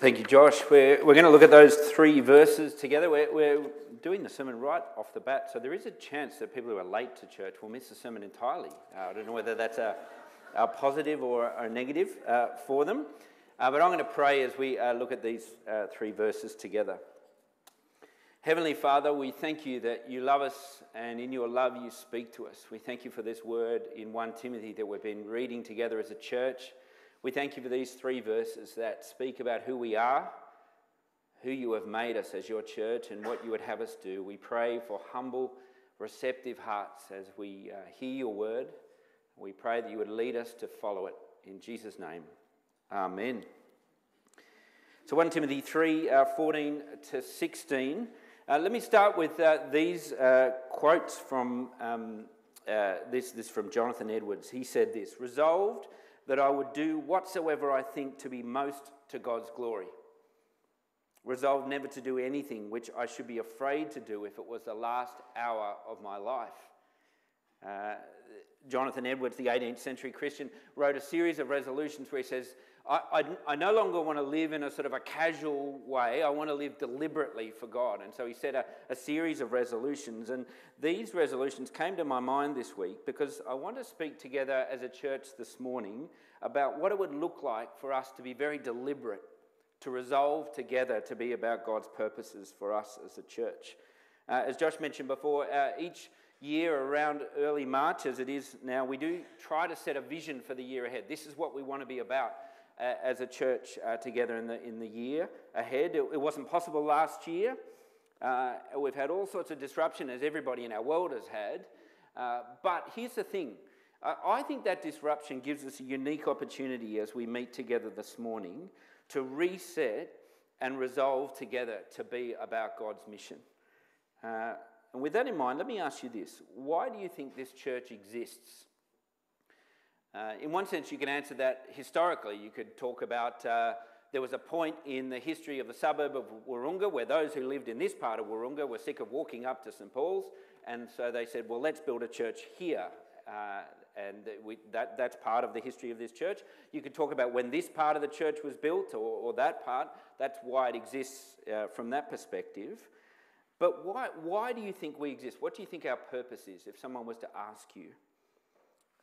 Thank you, Josh. We're, we're going to look at those three verses together. We're, we're doing the sermon right off the bat, so there is a chance that people who are late to church will miss the sermon entirely. Uh, I don't know whether that's a, a positive or a negative uh, for them, uh, but I'm going to pray as we uh, look at these uh, three verses together. Heavenly Father, we thank you that you love us and in your love you speak to us. We thank you for this word in 1 Timothy that we've been reading together as a church. We thank you for these three verses that speak about who we are, who you have made us as your church, and what you would have us do. We pray for humble, receptive hearts as we uh, hear your word. We pray that you would lead us to follow it. In Jesus' name, amen. So 1 Timothy 3 uh, 14 to 16. Uh, let me start with uh, these uh, quotes from um, uh, this, this from Jonathan Edwards. He said this Resolved that I would do whatsoever I think to be most to God's glory. Resolved never to do anything which I should be afraid to do if it was the last hour of my life. Uh, Jonathan Edwards, the 18th century Christian, wrote a series of resolutions where he says, I, I, I, no longer want to live in a sort of a casual way. I want to live deliberately for God. And so he set a, a series of resolutions. And these resolutions came to my mind this week because I want to speak together as a church this morning about what it would look like for us to be very deliberate, to resolve together to be about God's purposes for us as a church. Uh, as Josh mentioned before, uh, each year around early March, as it is now, we do try to set a vision for the year ahead. This is what we want to be about uh, as a church uh, together in the, in the year ahead. It, it wasn't possible last year. Uh, we've had all sorts of disruption, as everybody in our world has had. Uh, but here's the thing I think that disruption gives us a unique opportunity as we meet together this morning to reset and resolve together to be about God's mission. And with that in mind, let me ask you this why do you think this church exists? Uh, in one sense, you can answer that historically. You could talk about uh, there was a point in the history of the suburb of Wahroonga where those who lived in this part of Wahroonga were sick of walking up to St Paul's, and so they said, well, let's build a church here. Uh, and we, that, that's part of the history of this church. You could talk about when this part of the church was built or, or that part. That's why it exists uh, from that perspective. But why, why do you think we exist? What do you think our purpose is if someone was to ask you?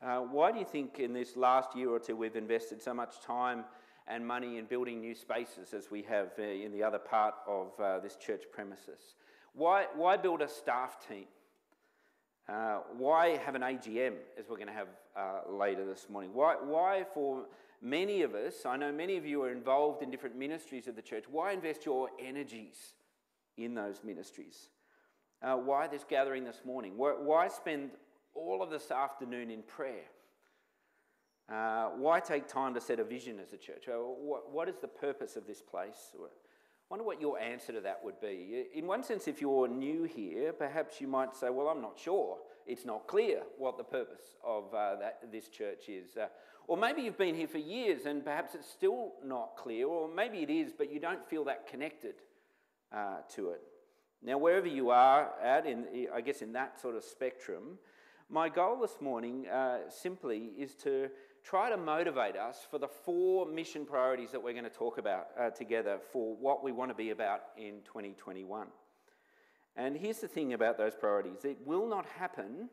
Uh, why do you think in this last year or two we've invested so much time and money in building new spaces as we have uh, in the other part of uh, this church premises? Why, why build a staff team? Uh, why have an AGM, as we're going to have uh, later this morning? Why, why, for many of us, I know many of you are involved in different ministries of the church, why invest your energies in those ministries? Uh, why this gathering this morning? Why, spend all of this afternoon in prayer? Uh, why take time to set a vision as a church? Uh, what, what is the purpose of this place? I wonder what your answer to that would be. In one sense, if you're new here, perhaps you might say, Well, I'm not sure. It's not clear what the purpose of uh, that, this church is. Uh, or maybe you've been here for years and perhaps it's still not clear, or maybe it is, but you don't feel that connected uh, to it. Now, wherever you are at, in, I guess in that sort of spectrum, my goal this morning uh, simply is to try to motivate us for the four mission priorities that we're going to talk about uh, together for what we want to be about in 2021. And here's the thing about those priorities it will not happen,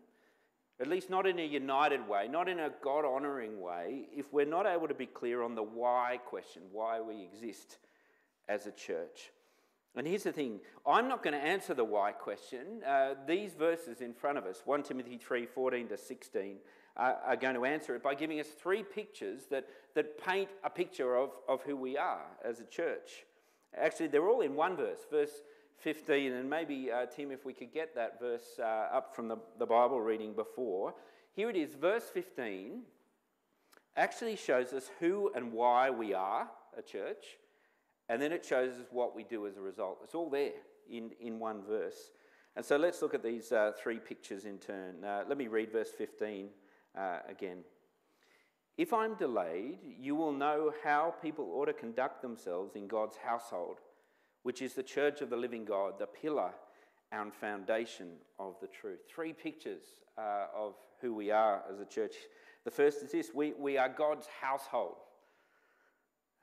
at least not in a united way, not in a God honouring way, if we're not able to be clear on the why question, why we exist as a church. And here's the thing I'm not going to answer the why question. Uh, these verses in front of us, 1 Timothy 3 14 to 16, uh, are going to answer it by giving us three pictures that, that paint a picture of, of who we are as a church. Actually, they're all in one verse, verse 15, and maybe, uh, Tim, if we could get that verse uh, up from the, the Bible reading before. Here it is, verse 15 actually shows us who and why we are a church, and then it shows us what we do as a result. It's all there in, in one verse. And so let's look at these uh, three pictures in turn. Uh, let me read verse 15 uh, again. If I'm delayed, you will know how people ought to conduct themselves in God's household, which is the church of the living God, the pillar and foundation of the truth. Three pictures uh, of who we are as a church. The first is this we, we are God's household.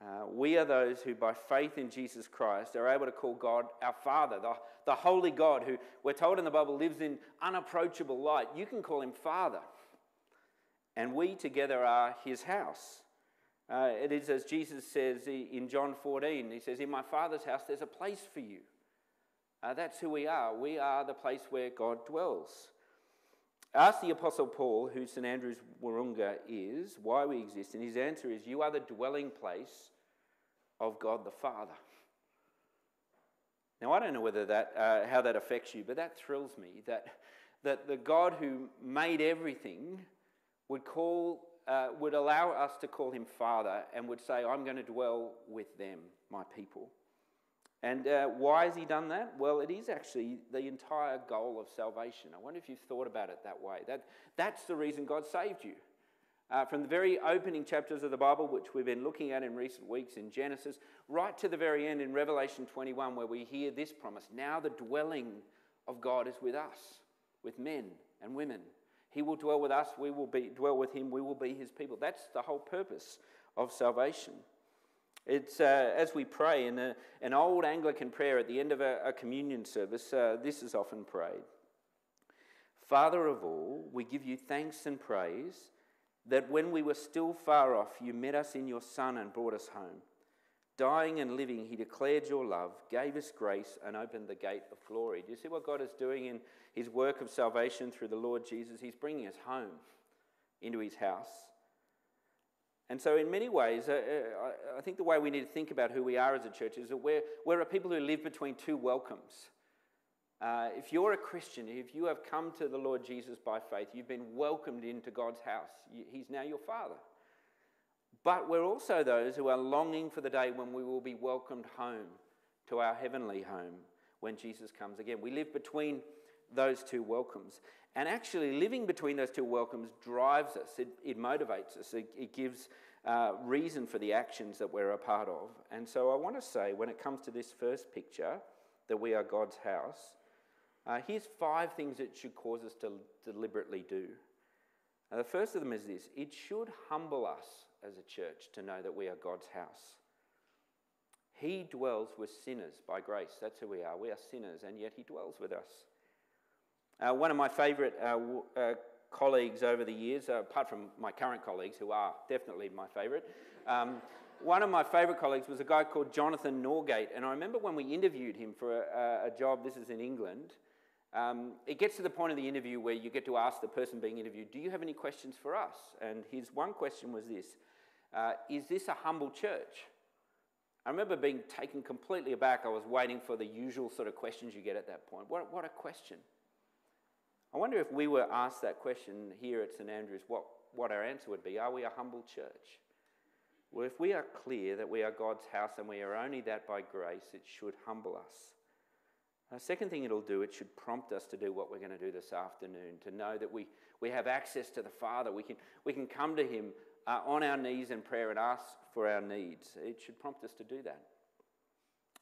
Uh, we are those who, by faith in Jesus Christ, are able to call God our Father, the, the holy God who we're told in the Bible lives in unapproachable light. You can call him Father. And we together are his house. Uh, it is as Jesus says in John 14, he says, In my Father's house, there's a place for you. Uh, that's who we are. We are the place where God dwells. Ask the Apostle Paul, who St Andrew's Wahroonga is, why we exist, and his answer is, You are the dwelling place of God the Father. Now, I don't know whether that, uh, how that affects you, but that thrills me that, that the God who made everything would, call, uh, would allow us to call him Father and would say, I'm going to dwell with them, my people. And uh, why has he done that? Well, it is actually the entire goal of salvation. I wonder if you've thought about it that way. That, that's the reason God saved you. Uh, from the very opening chapters of the Bible, which we've been looking at in recent weeks in Genesis, right to the very end in Revelation 21, where we hear this promise now the dwelling of God is with us, with men and women. He will dwell with us, we will be, dwell with him, we will be his people. That's the whole purpose of salvation. It's uh, as we pray in a, an old Anglican prayer at the end of a, a communion service, uh, this is often prayed Father of all, we give you thanks and praise that when we were still far off, you met us in your Son and brought us home. Dying and living, he declared your love, gave us grace, and opened the gate of glory. Do you see what God is doing in his work of salvation through the Lord Jesus? He's bringing us home into his house. And so, in many ways, uh, uh, I think the way we need to think about who we are as a church is that we're, we're a people who live between two welcomes. Uh, if you're a Christian, if you have come to the Lord Jesus by faith, you've been welcomed into God's house. He's now your Father. But we're also those who are longing for the day when we will be welcomed home to our heavenly home when Jesus comes again. We live between those two welcomes. And actually, living between those two welcomes drives us, it, it motivates us, it, it gives uh, reason for the actions that we're a part of. And so I want to say, when it comes to this first picture, that we are God's house, uh, here's five things it should cause us to deliberately do. Now, the first of them is this it should humble us as a church to know that we are God's house. He dwells with sinners by grace. That's who we are. We are sinners, and yet He dwells with us. Uh, one of my favourite uh, uh, colleagues over the years, uh, apart from my current colleagues, who are definitely my favourite, um, one of my favourite colleagues was a guy called Jonathan Norgate. And I remember when we interviewed him for a, a job, this is in England, um, it gets to the point of the interview where you get to ask the person being interviewed, Do you have any questions for us? And his one question was this uh, Is this a humble church? I remember being taken completely aback. I was waiting for the usual sort of questions you get at that point. What, what a question. I wonder if we were asked that question here at St Andrews, what, what our answer would be. Are we a humble church? Well, if we are clear that we are God's house and we are only that by grace, it should humble us. The second thing it'll do, it should prompt us to do what we're going to do this afternoon, to know that we, we have access to the Father. We can, we can come to Him uh, on our knees in prayer and ask for our needs. It should prompt us to do that.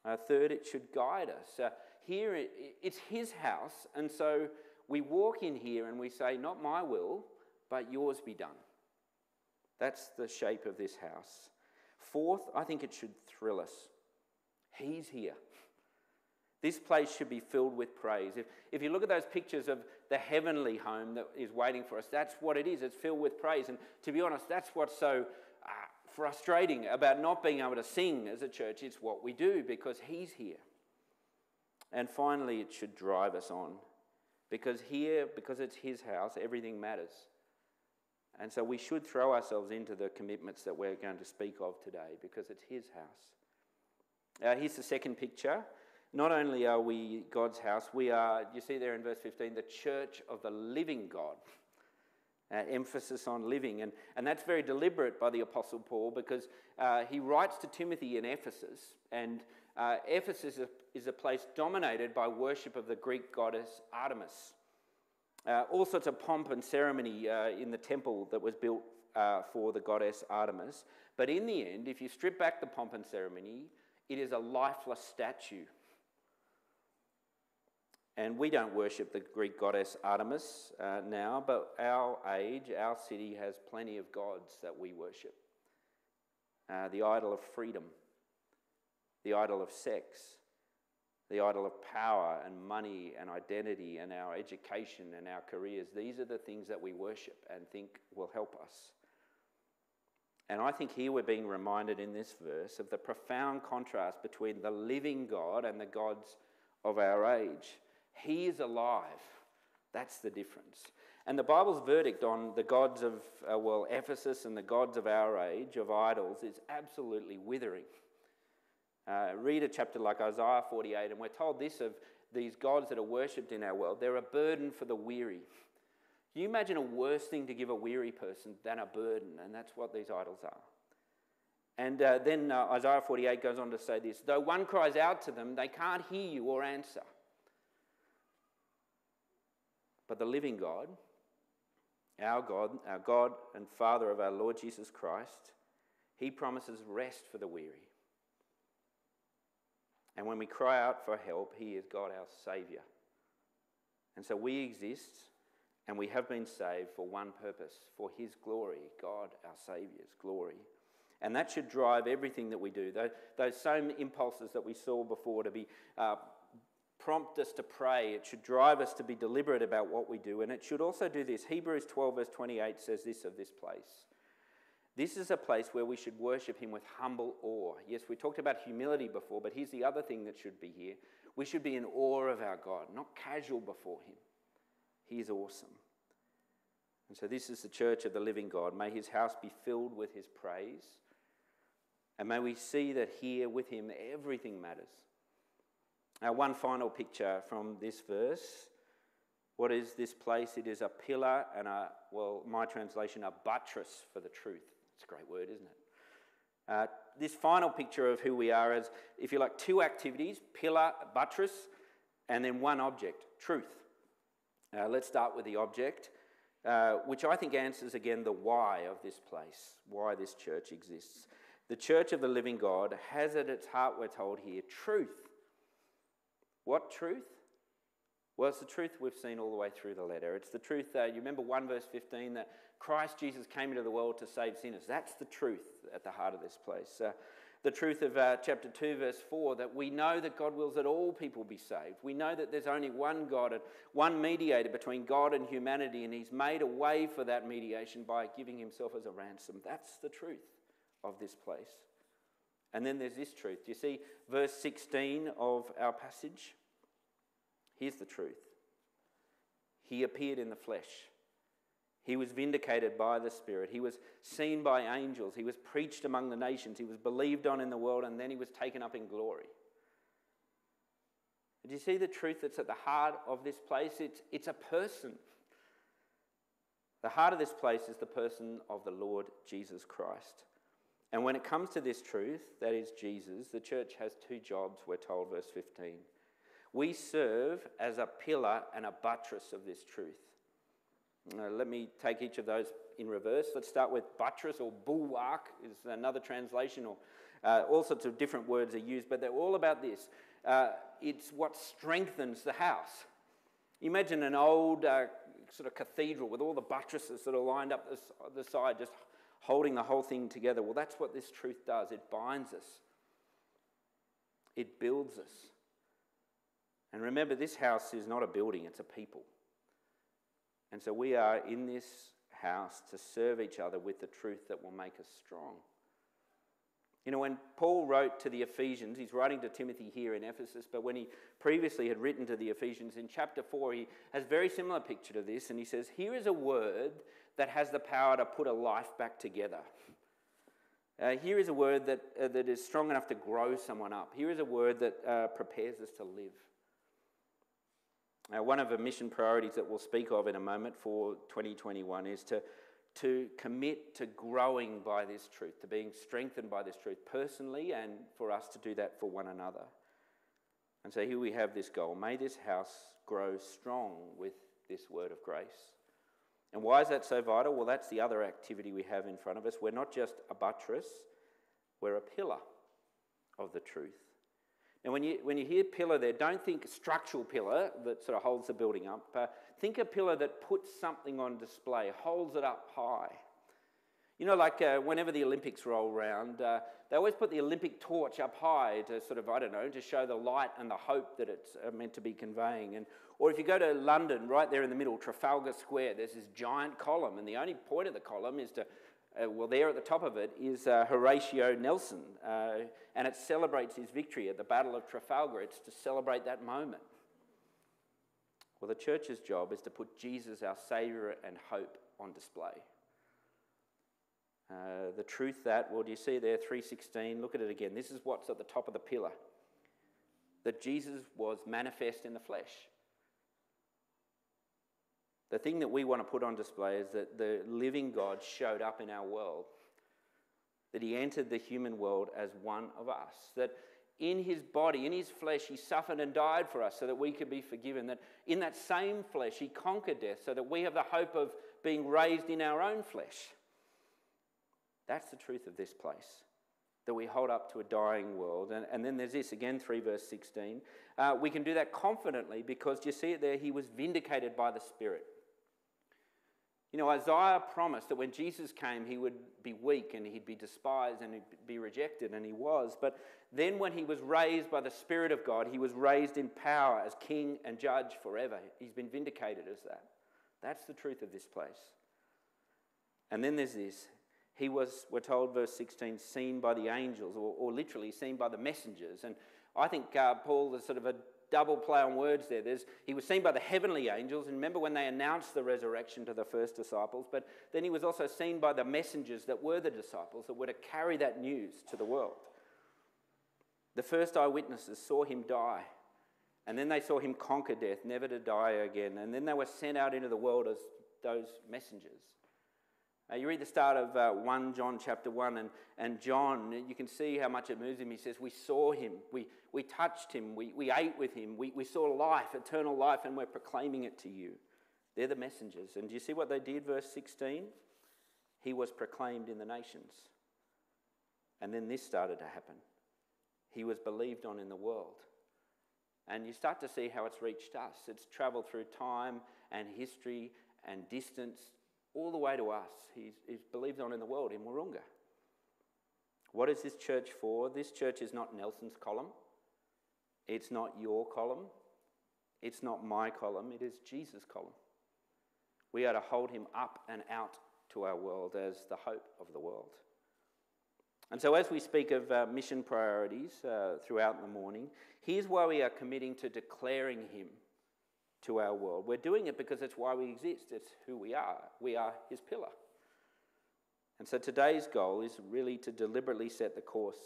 Uh, third, it should guide us. Uh, here, it, it's His house, and so we walk in here and we say, Not my will, but yours be done. That's the shape of this house. Fourth, I think it should thrill us. He's here. This place should be filled with praise. If, if you look at those pictures of the heavenly home that is waiting for us, that's what it is. It's filled with praise. And to be honest, that's what's so uh, frustrating about not being able to sing as a church. It's what we do because He's here. And finally, it should drive us on. Because here, because it's His house, everything matters. And so we should throw ourselves into the commitments that we're going to speak of today because it's His house. Uh, here's the second picture. Not only are we God's house, we are, you see there in verse 15, the church of the living God. Uh, emphasis on living. And, and that's very deliberate by the Apostle Paul because uh, he writes to Timothy in Ephesus, and uh, Ephesus is a, is a, place dominated by worship of the Greek goddess Artemis. Uh, all sorts of pomp and ceremony uh, in the temple that was built uh, for the goddess Artemis. But in the end, if you strip back the pomp and ceremony, it is a lifeless statue and we don't worship the Greek goddess Artemis uh, now, but our age, our city has plenty of gods that we worship. uh, the idol of freedom, the idol of sex, the idol of power and money and identity and our education and our careers. These are the things that we worship and think will help us. And I think here we're being reminded in this verse of the profound contrast between the living God and the gods of our age. He is alive. That's the difference. And the Bible's verdict on the gods of, uh, well, Ephesus and the gods of our age, of idols, is absolutely withering. Uh, read a chapter like Isaiah 48, and we're told this of these gods that are worshipped in our world. They're a burden for the weary. Can you imagine a worse thing to give a weary person than a burden? And that's what these idols are. And uh, then uh, Isaiah 48 goes on to say this though one cries out to them, they can't hear you or answer. But the living God, our God, our God and Father of our Lord Jesus Christ, He promises rest for the weary. And when we cry out for help, He is God our Saviour. And so we exist and we have been saved for one purpose for His glory, God our Saviour's glory. And that should drive everything that we do. Those, those same impulses that we saw before to be uh, prompt us to pray. It should drive us to be deliberate about what we do. And it should also do this. Hebrews 12, verse 28 says this of this place. This is a place where we should worship Him with humble awe. Yes, we talked about humility before, but here's the other thing that should be here. We should be in awe of our God, not casual before Him. He is awesome. And so, this is the church of the living God. May His house be filled with His praise. And may we see that here with Him everything matters. Now, one final picture from this verse. What is this place? It is a pillar and a, well, my translation, a buttress for the truth. It's a great word, isn't it? Uh, this final picture of who we are is, if you like, two activities pillar, buttress, and then one object truth. Uh, let's start with the object, uh, which I think answers again the why of this place, why this church exists. The church of the living God has at its heart, we're told here, truth. What truth? Well, it's the truth we've seen all the way through the letter. It's the truth that, you remember 1 verse 15, that Christ Jesus came into the world to save sinners. That's the truth at the heart of this place. Uh, the truth of uh, chapter 2, verse 4, that we know that God wills that all people be saved. We know that there's only one God and one mediator between God and humanity, and He's made a way for that mediation by giving Himself as a ransom. That's the truth of this place. And then there's this truth. Do you see verse 16 of our passage? Here's the truth He appeared in the flesh. He was vindicated by the Spirit. He was seen by angels. He was preached among the nations. He was believed on in the world, and then he was taken up in glory. Do you see the truth that's at the heart of this place? It's, it's a person. The heart of this place is the person of the Lord Jesus Christ. And when it comes to this truth, that is Jesus, the church has two jobs, we're told, verse 15. We serve as a pillar and a buttress of this truth. Uh, let me take each of those in reverse. Let's start with buttress or bulwark, is another translation, or uh, all sorts of different words are used, but they're all about this. Uh, it's what strengthens the house. Imagine an old uh, sort of cathedral with all the buttresses that are lined up the side, just holding the whole thing together. Well, that's what this truth does it binds us, it builds us. And remember, this house is not a building, it's a people. And so we are in this house to serve each other with the truth that will make us strong. You know, when Paul wrote to the Ephesians, he's writing to Timothy here in Ephesus, but when he previously had written to the Ephesians in chapter 4, he has a very similar picture to this, and he says, Here is a word that has the power to put a life back together. Uh, here is a word that, uh, that is strong enough to grow someone up. Here is a word that uh, prepares us to live. Uh, one of the mission priorities that we'll speak of in a moment for 2021 is to, to commit to growing by this truth, to being strengthened by this truth personally, and for us to do that for one another. And so here we have this goal. May this house grow strong with this word of grace. And why is that so vital? Well, that's the other activity we have in front of us. We're not just a buttress, we're a pillar of the truth. Now, when you, when you hear pillar there, don't think structural pillar that sort of holds the building up. Think a pillar that puts something on display, holds it up high. You know, like uh, whenever the Olympics roll around, uh, they always put the Olympic torch up high to sort of, I don't know, to show the light and the hope that it's uh, meant to be conveying. And, or if you go to London, right there in the middle, Trafalgar Square, there's this giant column, and the only point of the column is to, uh, well, there at the top of it is uh, Horatio Nelson, and it celebrates his victory at the Battle of Trafalgar. It's to celebrate that moment. Well, the church's job is to put Jesus, our Saviour and hope, on display. Uh, the truth that, well, do you see there, 316? Look at it again. This is what's at the top of the pillar that Jesus was manifest in the flesh. The thing that we want to put on display is that the living God showed up in our world, that he entered the human world as one of us, that in his body, in his flesh, he suffered and died for us so that we could be forgiven, that in that same flesh, he conquered death so that we have the hope of being raised in our own flesh. That's the truth of this place that we hold up to a dying world. And, and then there's this again, 3 verse 16. Uh, we can do that confidently because you see it there, he was vindicated by the Spirit. You know, Isaiah promised that when Jesus came, he would be weak and he'd be despised and he'd be rejected, and he was. But then, when he was raised by the Spirit of God, he was raised in power as king and judge forever. He's been vindicated as that. That's the truth of this place. And then there's this he was, we're told, verse 16, seen by the angels, or, or literally seen by the messengers. And I think uh, Paul, there's sort of a double play on words there. There's, he was seen by the heavenly angels, and remember when they announced the resurrection to the first disciples, but then he was also seen by the messengers that were the disciples that were to carry that news to the world. The first eyewitnesses saw him die, and then they saw him conquer death, never to die again, and then they were sent out into the world as those messengers. Uh, you read the start of uh, 1 John chapter 1, and, and John, you can see how much it moves him. He says, We saw him, we, we touched him, we, we ate with him, we, we saw life, eternal life, and we're proclaiming it to you. They're the messengers. And do you see what they did, verse 16? He was proclaimed in the nations. And then this started to happen. He was believed on in the world. And you start to see how it's reached us. It's traveled through time and history and distance all the way to us. He's, he's believed on in the world, in Wahroonga. What is this church for? This church is not Nelson's column. It's not your column. It's not my column. It is Jesus' column. We are to hold him up and out to our world as the hope of the world. And so, as we speak of uh, mission priorities uh, throughout the morning, here's why we are committing to declaring him to our world. We're doing it because it's why we exist, it's who we are. We are His pillar. And so today's goal is really to deliberately set the course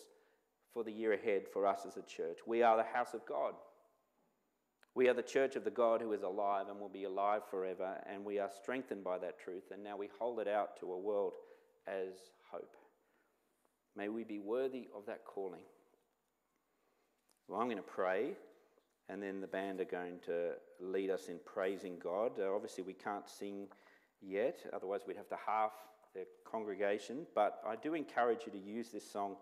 for the year ahead for us as a church. We are the house of God. We are the church of the God who is alive and will be alive forever, and we are strengthened by that truth, and now we hold it out to a world as hope. May we be worthy of that calling. Well, I'm going to pray and then the band are going to lead us in praising God. Uh, obviously, we can't sing yet, otherwise, we'd have to half the congregation. But I do encourage you to use this song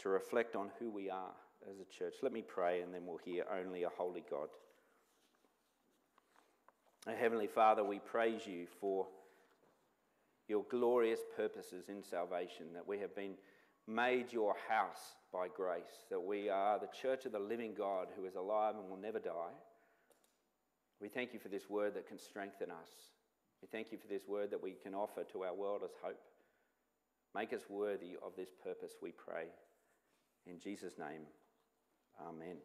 to reflect on who we are as a church. Let me pray, and then we'll hear only a holy God. Our Heavenly Father, we praise you for your glorious purposes in salvation, that we have been made your house by grace, that we are the church of the living God who is alive and will never die. We thank you for this word that can strengthen us. We thank you for this word that we can offer to our world as hope. Make us worthy of this purpose, we pray. In Jesus' name, amen.